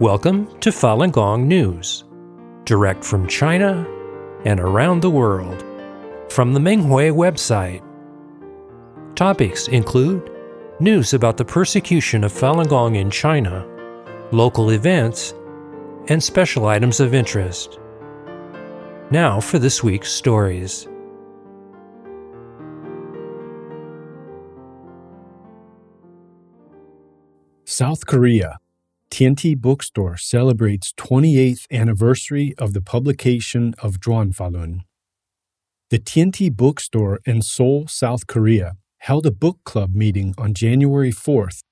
Welcome to Falun Gong News, direct from China and around the world, from the Minghui website. Topics include news about the persecution of Falun Gong in China, local events, and special items of interest. Now for this week's stories. South Korea Tianti Bookstore celebrates 28th anniversary of the publication of Falun. The Tianti Bookstore in Seoul, South Korea, held a book club meeting on January 4th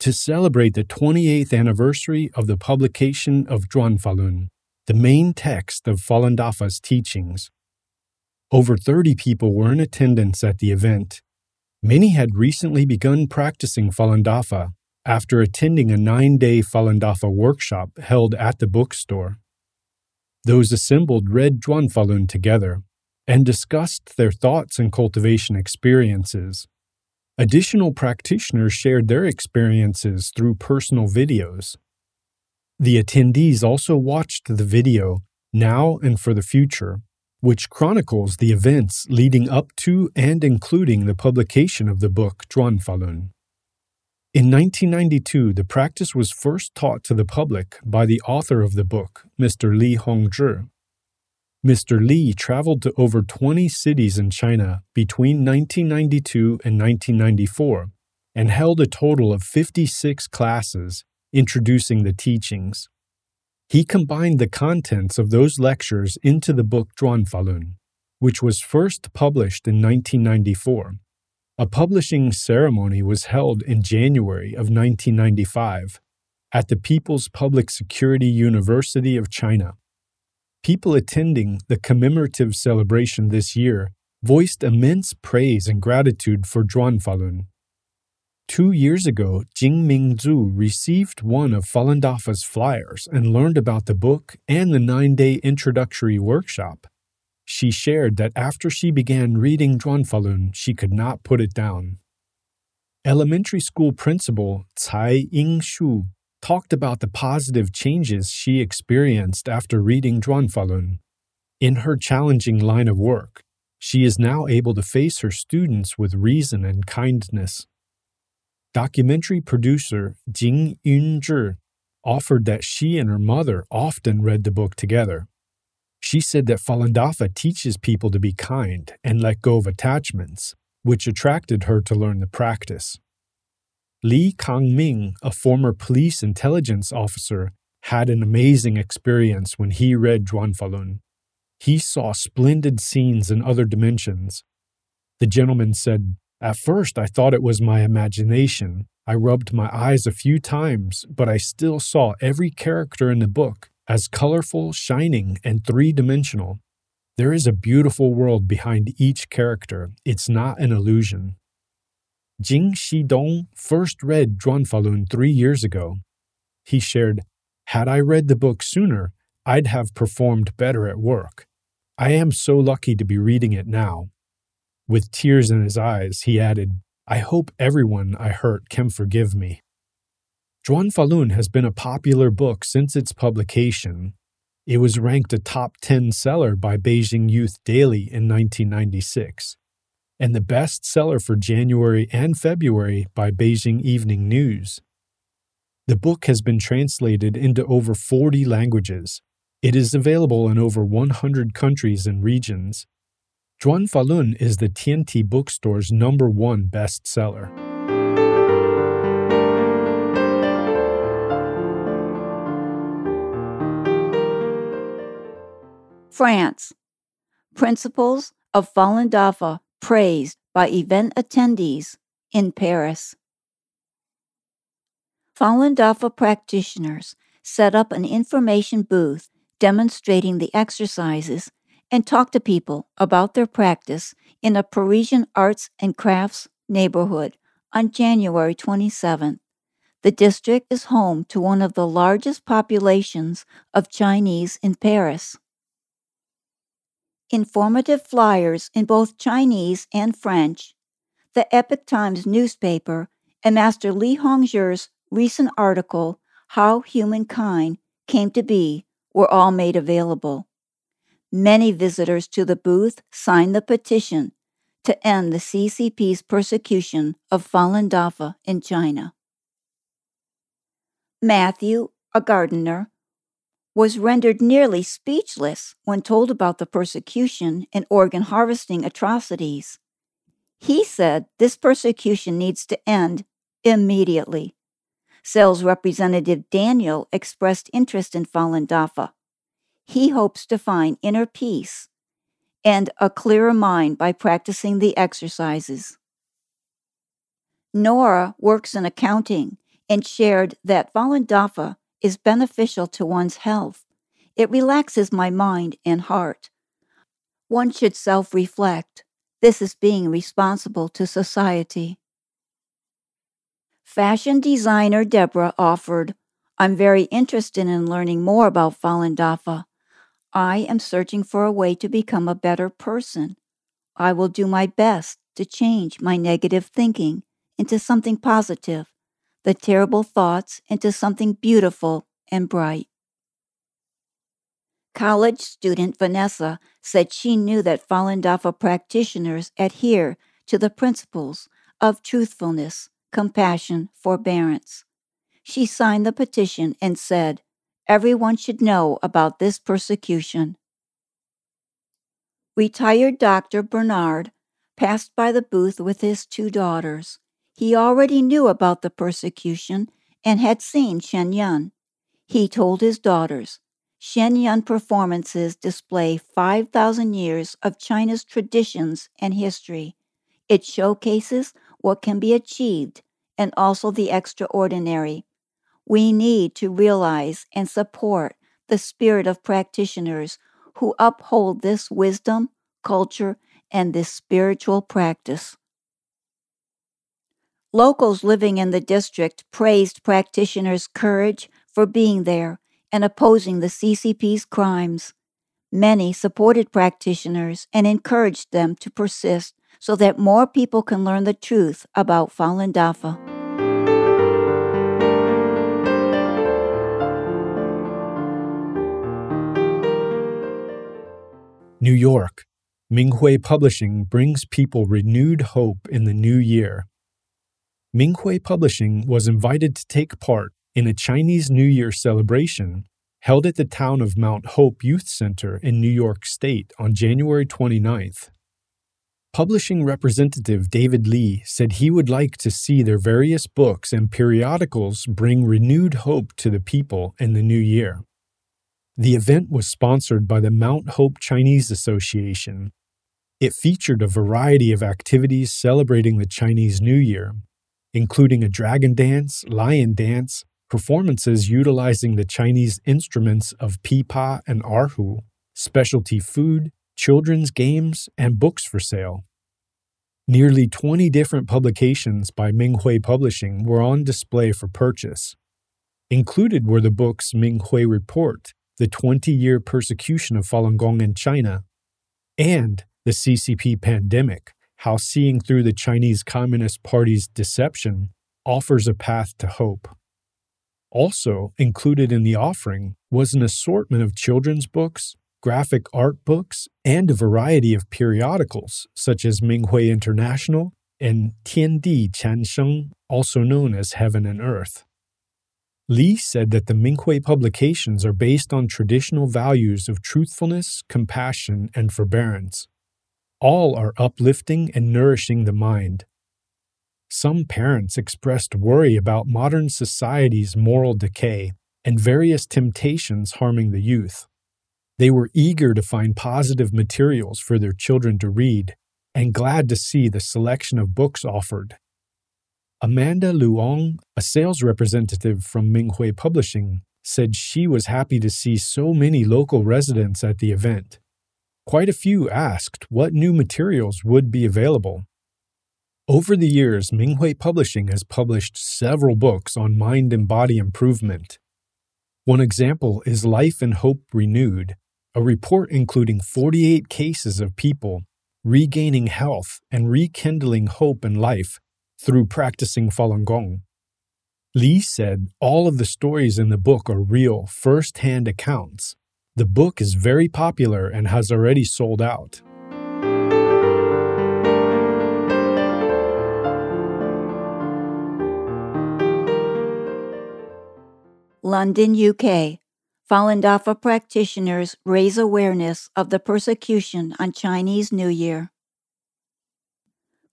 to celebrate the 28th anniversary of the publication of Falun, the main text of Falun Dafa's teachings. Over 30 people were in attendance at the event. Many had recently begun practicing Falun Dafa after attending a nine day Falun Dafa workshop held at the bookstore. Those assembled read Zhuan Falun together and discussed their thoughts and cultivation experiences. Additional practitioners shared their experiences through personal videos. The attendees also watched the video Now and for the Future, which chronicles the events leading up to and including the publication of the book Zhuan Falun. In 1992, the practice was first taught to the public by the author of the book, Mr. Li Hongzhi. Mr. Li traveled to over 20 cities in China between 1992 and 1994 and held a total of 56 classes introducing the teachings. He combined the contents of those lectures into the book Zhuan Falun, which was first published in 1994 a publishing ceremony was held in January of 1995 at the People's Public Security University of China. People attending the commemorative celebration this year voiced immense praise and gratitude for Zhuan Falun. Two years ago, Jing Mingzhu received one of Falun Dafa's flyers and learned about the book and the nine day introductory workshop. She shared that after she began reading Zhuan Falun, she could not put it down. Elementary school principal Cai Yingshu talked about the positive changes she experienced after reading Zhuan Falun. In her challenging line of work, she is now able to face her students with reason and kindness. Documentary producer Jing Yunzhi offered that she and her mother often read the book together. She said that Falun Dafa teaches people to be kind and let go of attachments, which attracted her to learn the practice. Li Kangming, a former police intelligence officer, had an amazing experience when he read Zhuan Falun. He saw splendid scenes in other dimensions. The gentleman said, At first I thought it was my imagination. I rubbed my eyes a few times, but I still saw every character in the book as colorful, shining, and three dimensional. There is a beautiful world behind each character. It's not an illusion. Jing Shidong first read Zhuan Falun three years ago. He shared, Had I read the book sooner, I'd have performed better at work. I am so lucky to be reading it now. With tears in his eyes, he added, I hope everyone I hurt can forgive me. Zhuan Falun has been a popular book since its publication. It was ranked a top 10 seller by Beijing Youth Daily in 1996, and the best seller for January and February by Beijing Evening News. The book has been translated into over 40 languages. It is available in over 100 countries and regions. Zhuan Falun is the Tianti bookstore's number one bestseller. France. Principles of Falun Dafa praised by event attendees in Paris. Falun Dafa practitioners set up an information booth demonstrating the exercises and talked to people about their practice in a Parisian arts and crafts neighborhood on January 27th. The district is home to one of the largest populations of Chinese in Paris informative flyers in both Chinese and French, the Epoch Times newspaper, and Master Li Hongzhi's recent article how humankind came to be were all made available. Many visitors to the booth signed the petition to end the CCP's persecution of Falun Dafa in China. Matthew, a gardener, was rendered nearly speechless when told about the persecution and organ harvesting atrocities. He said this persecution needs to end immediately. Sales representative Daniel expressed interest in Falun Dafa. He hopes to find inner peace and a clearer mind by practicing the exercises. Nora works in accounting and shared that Falun Dafa is beneficial to one's health. It relaxes my mind and heart. One should self reflect. This is being responsible to society. Fashion designer Deborah offered, I'm very interested in learning more about Falun Dafa. I am searching for a way to become a better person. I will do my best to change my negative thinking into something positive, the terrible thoughts into something beautiful and bright. College student Vanessa said she knew that Falun Dafa practitioners adhere to the principles of truthfulness, compassion, forbearance. She signed the petition and said, Everyone should know about this persecution. Retired Dr. Bernard passed by the booth with his two daughters. He already knew about the persecution and had seen Shen Yun. He told his daughters, Shen Yun performances display 5,000 years of China's traditions and history. It showcases what can be achieved and also the extraordinary. We need to realize and support the spirit of practitioners who uphold this wisdom, culture, and this spiritual practice. Locals living in the district praised practitioners' courage for being there and opposing the CCP's crimes. Many supported practitioners and encouraged them to persist so that more people can learn the truth about Falun Dafa. New York, Minghui Publishing brings people renewed hope in the new year. Minghui Publishing was invited to take part in a Chinese New Year celebration held at the town of Mount Hope Youth Center in New York State on January 29th. Publishing representative David Lee said he would like to see their various books and periodicals bring renewed hope to the people in the new year. The event was sponsored by the Mount Hope Chinese Association. It featured a variety of activities celebrating the Chinese New Year, including a dragon dance, lion dance, performances utilizing the Chinese instruments of pipa and erhu, specialty food, children's games, and books for sale. Nearly 20 different publications by Minghui Publishing were on display for purchase. Included were the books Minghui Report, The 20 Year Persecution of Falun Gong in China, and The CCP Pandemic How Seeing Through the Chinese Communist Party's Deception Offers a Path to Hope. Also included in the offering was an assortment of children's books, graphic art books, and a variety of periodicals such as Minghui International and Tian Tiandi Qiansheng, also known as Heaven and Earth. Li said that the Minghui publications are based on traditional values of truthfulness, compassion, and forbearance. All are uplifting and nourishing the mind. Some parents expressed worry about modern society's moral decay and various temptations harming the youth. They were eager to find positive materials for their children to read and glad to see the selection of books offered. Amanda Luong, a sales representative from Minghui Publishing, said she was happy to see so many local residents at the event. Quite a few asked what new materials would be available. Over the years, Minghui Publishing has published several books on mind and body improvement. One example is Life and Hope Renewed, a report including 48 cases of people regaining health and rekindling hope in life through practicing Falun Gong. Li said all of the stories in the book are real, first hand accounts. The book is very popular and has already sold out. London, UK. Falun practitioners raise awareness of the persecution on Chinese New Year.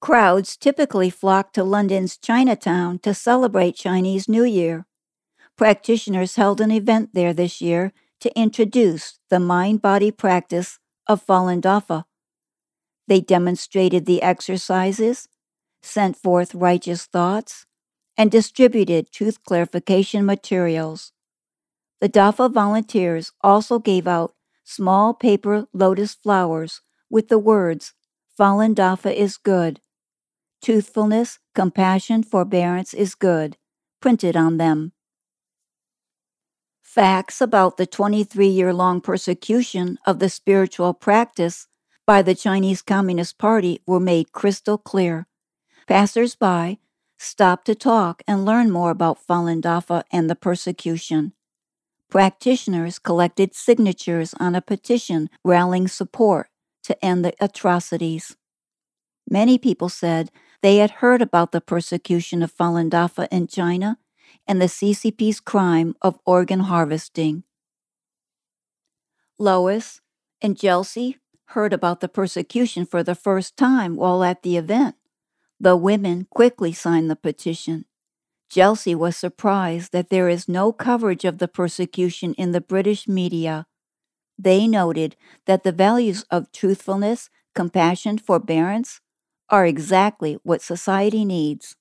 Crowds typically flock to London's Chinatown to celebrate Chinese New Year. Practitioners held an event there this year to introduce the mind body practice of Falun Dafa. They demonstrated the exercises, sent forth righteous thoughts, and distributed truth clarification materials. The Dafa volunteers also gave out small paper lotus flowers with the words, Falun Dafa is good. Truthfulness, compassion, forbearance is good, printed on them. Facts about the 23 year long persecution of the spiritual practice by the Chinese Communist Party were made crystal clear. Passers by stopped to talk and learn more about Falun Dafa and the persecution. Practitioners collected signatures on a petition rallying support to end the atrocities. Many people said they had heard about the persecution of Falun Dafa in China and the CCP's crime of organ harvesting. Lois and Chelsea heard about the persecution for the first time while at the event. The women quickly signed the petition. Chelsea was surprised that there is no coverage of the persecution in the British media. They noted that the values of truthfulness, compassion, forbearance are exactly what society needs.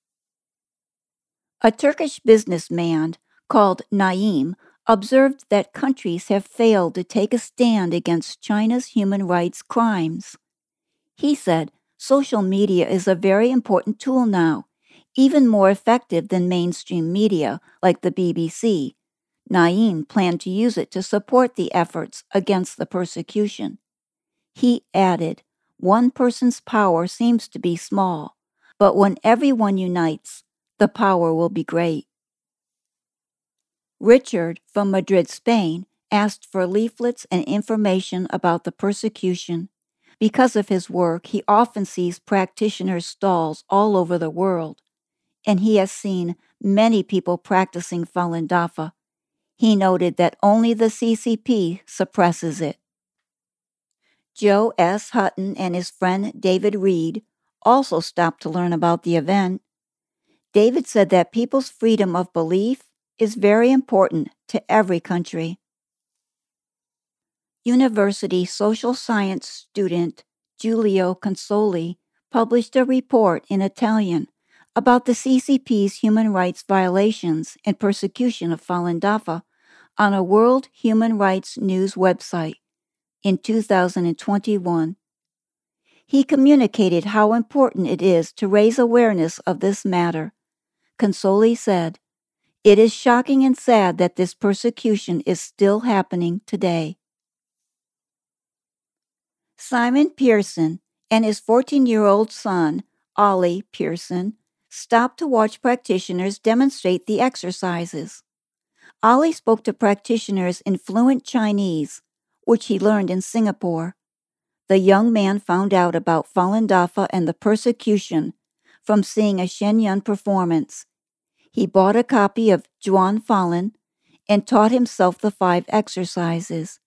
A Turkish businessman called Naim observed that countries have failed to take a stand against China's human rights crimes. He said social media is a very important tool now, even more effective than mainstream media like the BBC. Naim planned to use it to support the efforts against the persecution. He added, One person's power seems to be small, but when everyone unites, the power will be great. Richard from Madrid, Spain, asked for leaflets and information about the persecution because of his work, he often sees practitioners' stalls all over the world, and he has seen many people practicing Falun Dafa. He noted that only the CCP suppresses it. Joe S. Hutton and his friend David Reed also stopped to learn about the event. David said that people's freedom of belief is very important to every country. University social science student Giulio Consoli published a report in Italian about the CCP's human rights violations and persecution of Falun Dafa on a World Human Rights News website in 2021. He communicated how important it is to raise awareness of this matter. Consoli said, It is shocking and sad that this persecution is still happening today. Simon Pearson and his 14 year old son, Ollie Pearson, stopped to watch practitioners demonstrate the exercises. Ollie spoke to practitioners in fluent Chinese, which he learned in Singapore. The young man found out about Falun Dafa and the persecution from seeing a Shen Yun performance. He bought a copy of Zhuan Falun and taught himself the five exercises.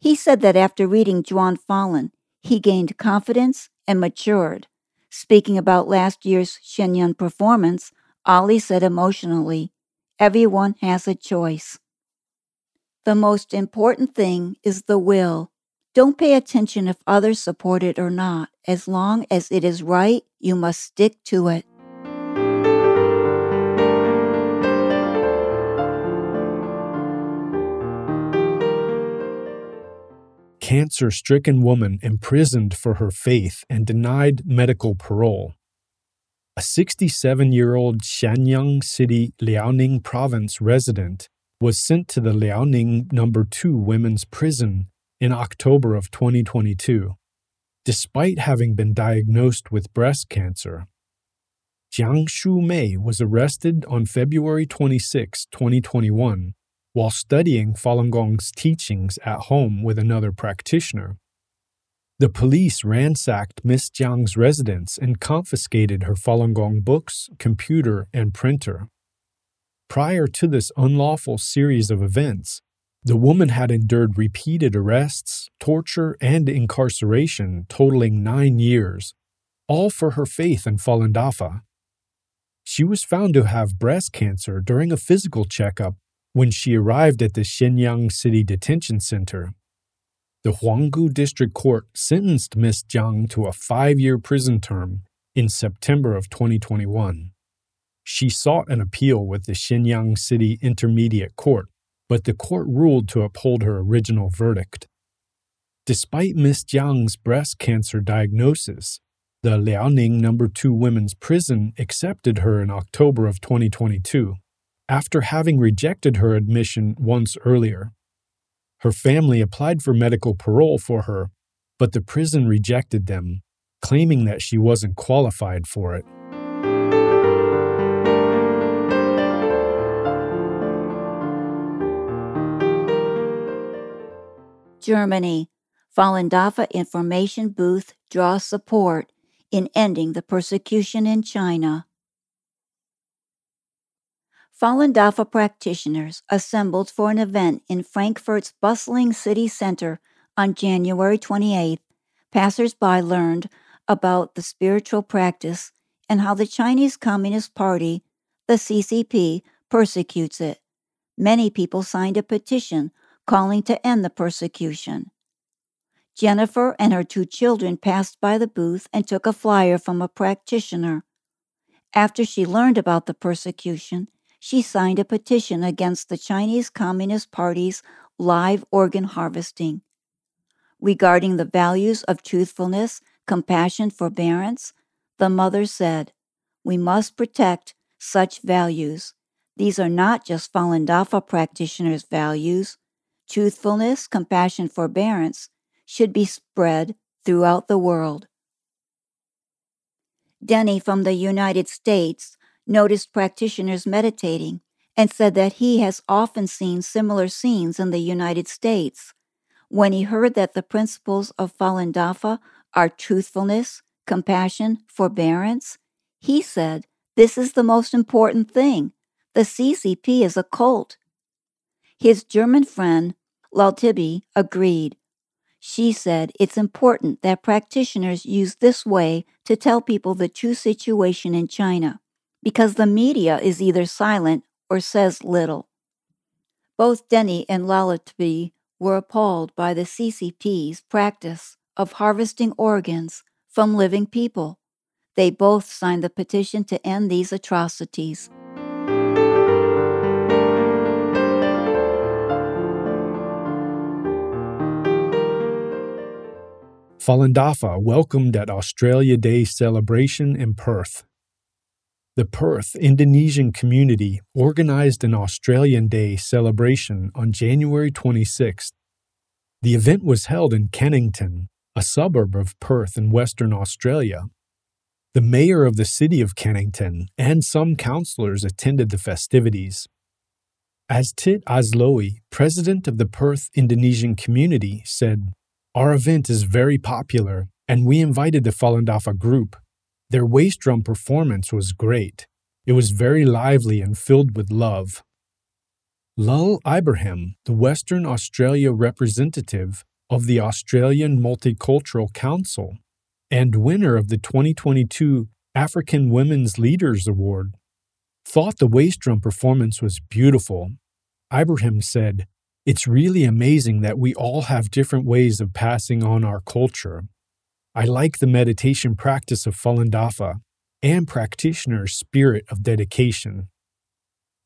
He said that after reading Zhuan Falun, he gained confidence and matured. Speaking about last year's Shen Yun performance, Ollie said emotionally, Everyone has a choice. The most important thing is the will. Don't pay attention if others support it or not. As long as it is right, you must stick to it. cancer stricken woman imprisoned for her faith and denied medical parole. A 67 year old Shenyang City, Liaoning Province resident was sent to the Liaoning Number 2 Women's Prison in October of 2022, despite having been diagnosed with breast cancer. Jiang Shu Mei was arrested on February 26, 2021, while studying Falun Gong's teachings at home with another practitioner. The police ransacked Miss Jiang's residence and confiscated her Falun Gong books, computer, and printer. Prior to this unlawful series of events, the woman had endured repeated arrests, torture, and incarceration totaling nine years, all for her faith in Falun Dafa. She was found to have breast cancer during a physical checkup when she arrived at the Shenyang City Detention Center. The Huanggu District Court sentenced Miss Jiang to a five year prison term in September of 2021. She sought an appeal with the Shenyang City Intermediate Court, but the court ruled to uphold her original verdict. Despite Miss Jiang's breast cancer diagnosis, the Liaoning No. 2 Women's Prison accepted her in October of 2022 after having rejected her admission once earlier. Her family applied for medical parole for her, but the prison rejected them, claiming that she wasn't qualified for it. Germany. Falun Information Booth draws support in ending the persecution in China. Falun Dafa practitioners assembled for an event in Frankfurt's bustling city center on January 28th. Passers-by learned about the spiritual practice and how the Chinese Communist Party, the CCP, persecutes it. Many people signed a petition calling to end the persecution. Jennifer and her two children passed by the booth and took a flyer from a practitioner. After she learned about the persecution, she signed a petition against the Chinese Communist Party's live organ harvesting. Regarding the values of truthfulness, compassion, forbearance, the mother said, We must protect such values. These are not just Falun Dafa practitioners' values. Truthfulness, compassion, forbearance should be spread throughout the world. Denny from the United States noticed practitioners meditating and said that he has often seen similar scenes in the United States. When he heard that the principles of Falun Dafa are truthfulness, compassion, forbearance, he said, This is the most important thing. The CCP is a cult. His German friend, Laltibi, agreed. She said it's important that practitioners use this way to tell people the true situation in China because the media is either silent or says little. Both Denny and Lalatibi were appalled by the CCP's practice of harvesting organs from living people. They both signed the petition to end these atrocities. Falun Dafa welcomed at Australia Day celebration in Perth. The Perth Indonesian community organized an Australian Day celebration on January 26th. The event was held in Kennington, a suburb of Perth in Western Australia. The mayor of the city of Kennington and some councillors attended the festivities. As Tit Azlowi, president of the Perth Indonesian community, said, Our event is very popular, and we invited the Falun Dafa group their waist drum performance was great. It was very lively and filled with love. Lul Ibrahim, the Western Australia representative of the Australian Multicultural Council and winner of the 2022 African Women's Leaders Award, thought the waist drum performance was beautiful. Ibrahim said, It's really amazing that we all have different ways of passing on our culture. I like the meditation practice of Falun Dafa and practitioner's spirit of dedication.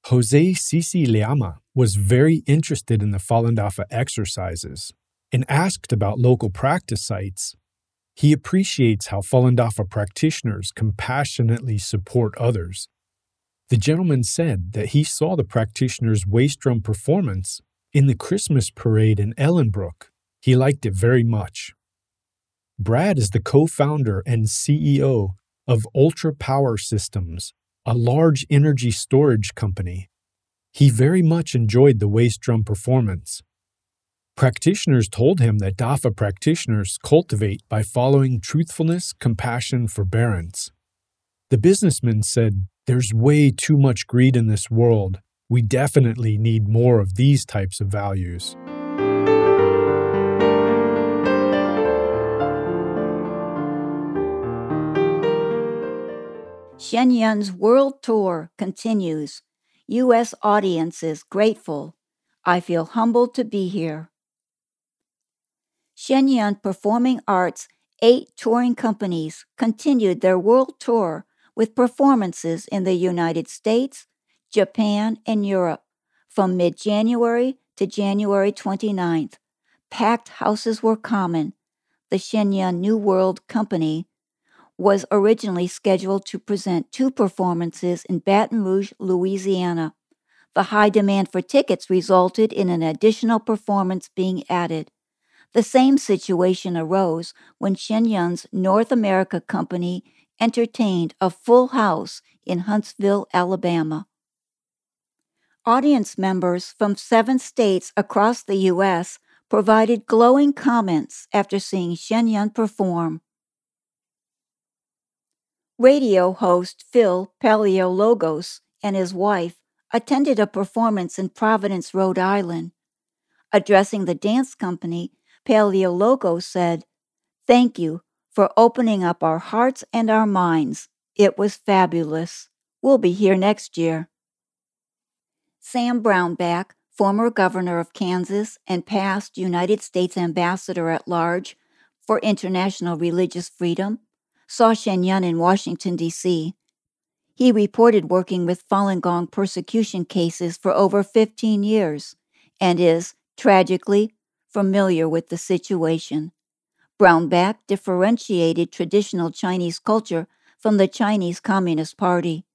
Jose Sisi Liama was very interested in the Falun Dafa exercises and asked about local practice sites. He appreciates how Falun Dafa practitioners compassionately support others. The gentleman said that he saw the practitioner's waist drum performance in the Christmas parade in Ellenbrook. He liked it very much. Brad is the co founder and CEO of Ultra Power Systems, a large energy storage company. He very much enjoyed the waist drum performance. Practitioners told him that DAFA practitioners cultivate by following truthfulness, compassion, forbearance. The businessman said, There's way too much greed in this world. We definitely need more of these types of values. Shen Yun's world tour continues. U.S. audiences grateful. I feel humbled to be here. Shen Yun Performing Arts eight touring companies continued their world tour with performances in the United States, Japan, and Europe from mid January to January 29th. Packed houses were common. The Shen Yun New World Company was originally scheduled to present two performances in Baton Rouge, Louisiana. The high demand for tickets resulted in an additional performance being added. The same situation arose when Shen Yun's North America Company entertained a full house in Huntsville, Alabama. Audience members from seven states across the U.S. provided glowing comments after seeing Shen Yun perform. Radio host Phil Paleologos and his wife attended a performance in Providence, Rhode Island. Addressing the dance company, Paleologos said, Thank you for opening up our hearts and our minds. It was fabulous. We'll be here next year. Sam Brownback, former governor of Kansas and past United States ambassador at large for international religious freedom, saw Shen Yun in Washington, D.C. He reported working with Falun Gong persecution cases for over 15 years and is, tragically, familiar with the situation. Brownback differentiated traditional Chinese culture from the Chinese Communist Party,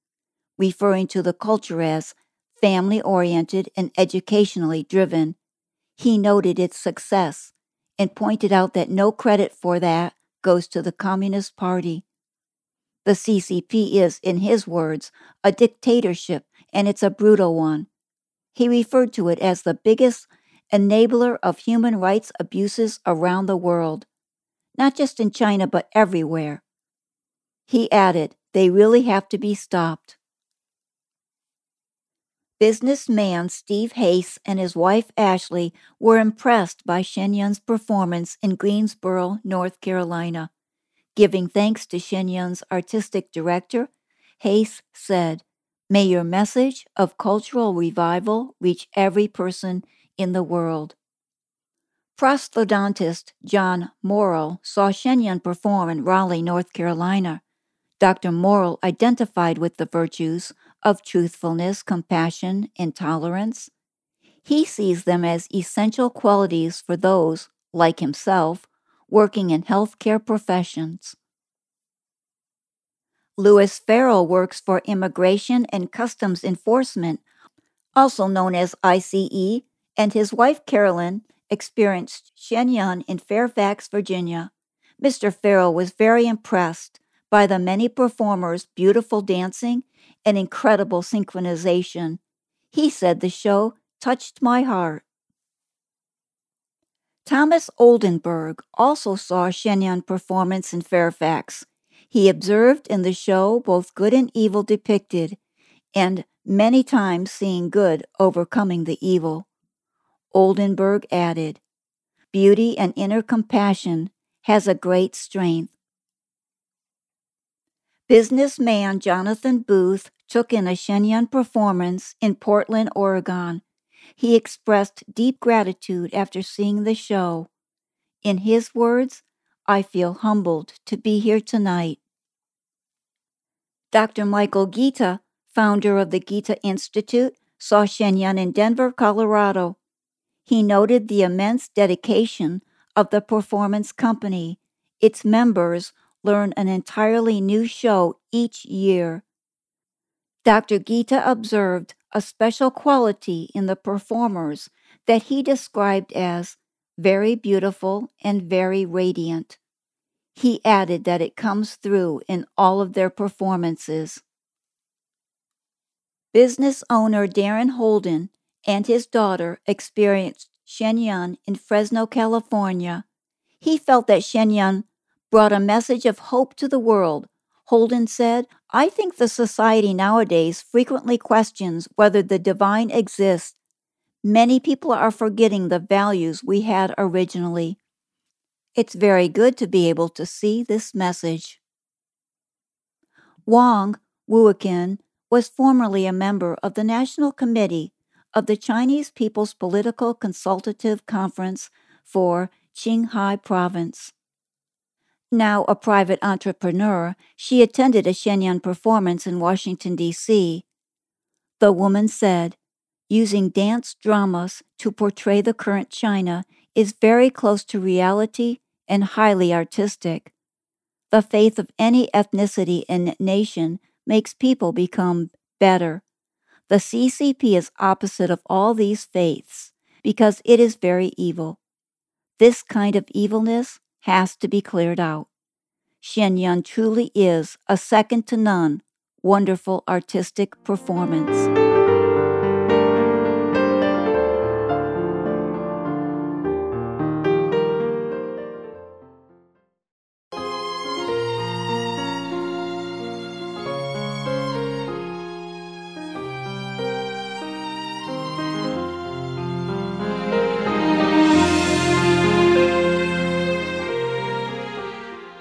referring to the culture as family oriented and educationally driven. He noted its success and pointed out that no credit for that goes to the Communist Party. The CCP is, in his words, a dictatorship and it's a brutal one. He referred to it as the biggest enabler of human rights abuses around the world, not just in China, but everywhere. He added, they really have to be stopped. Businessman Steve Hayes and his wife Ashley were impressed by Shen Yun's performance in Greensboro, North Carolina. Giving thanks to Shen Yun's artistic director, Hayes said, May your message of cultural revival reach every person in the world. Prosthodontist John Morrill saw Shen Yun perform in Raleigh, North Carolina. Dr. Morrill identified with the virtues of truthfulness, compassion, and tolerance. He sees them as essential qualities for those, like himself, working in healthcare professions. Louis Farrell works for Immigration and Customs Enforcement, also known as ICE, and his wife Carolyn experienced Shen Yun in Fairfax, Virginia. Mr. Farrell was very impressed by the many performers' beautiful dancing and incredible synchronization. He said the show touched my heart. Thomas Oldenburg also saw Shen Yun performance in Fairfax. He observed in the show both good and evil depicted, and many times seeing good overcoming the evil. Oldenburg added, Beauty and inner compassion has a great strength. Businessman Jonathan Booth took in a Shen Yun performance in Portland, Oregon. He expressed deep gratitude after seeing the show. In his words, I feel humbled to be here tonight. Dr. Michael Gita, founder of the Gita Institute, saw Shen Yun in Denver, Colorado. He noted the immense dedication of the performance company. Its members learn an entirely new show each year. Dr. Gita observed a special quality in the performers that he described as very beautiful and very radiant. he added that it comes through in all of their performances. Business owner Darren Holden and his daughter experienced Shen Yun in Fresno, California. He felt that Shen Yun brought a message of hope to the world. Holden said, I think the society nowadays frequently questions whether the divine exists. Many people are forgetting the values we had originally. It's very good to be able to see this message. Wang Wuoqian was formerly a member of the National Committee of the Chinese People's Political Consultative Conference for Qinghai Province. Now a private entrepreneur, she attended a Shen Yun performance in Washington, D.C. The woman said, using dance dramas to portray the current China is very close to reality and highly artistic. The faith of any ethnicity and nation makes people become better. The CCP is opposite of all these faiths because it is very evil. This kind of evilness has to be cleared out. Shen Yun truly is a second to none wonderful artistic performance.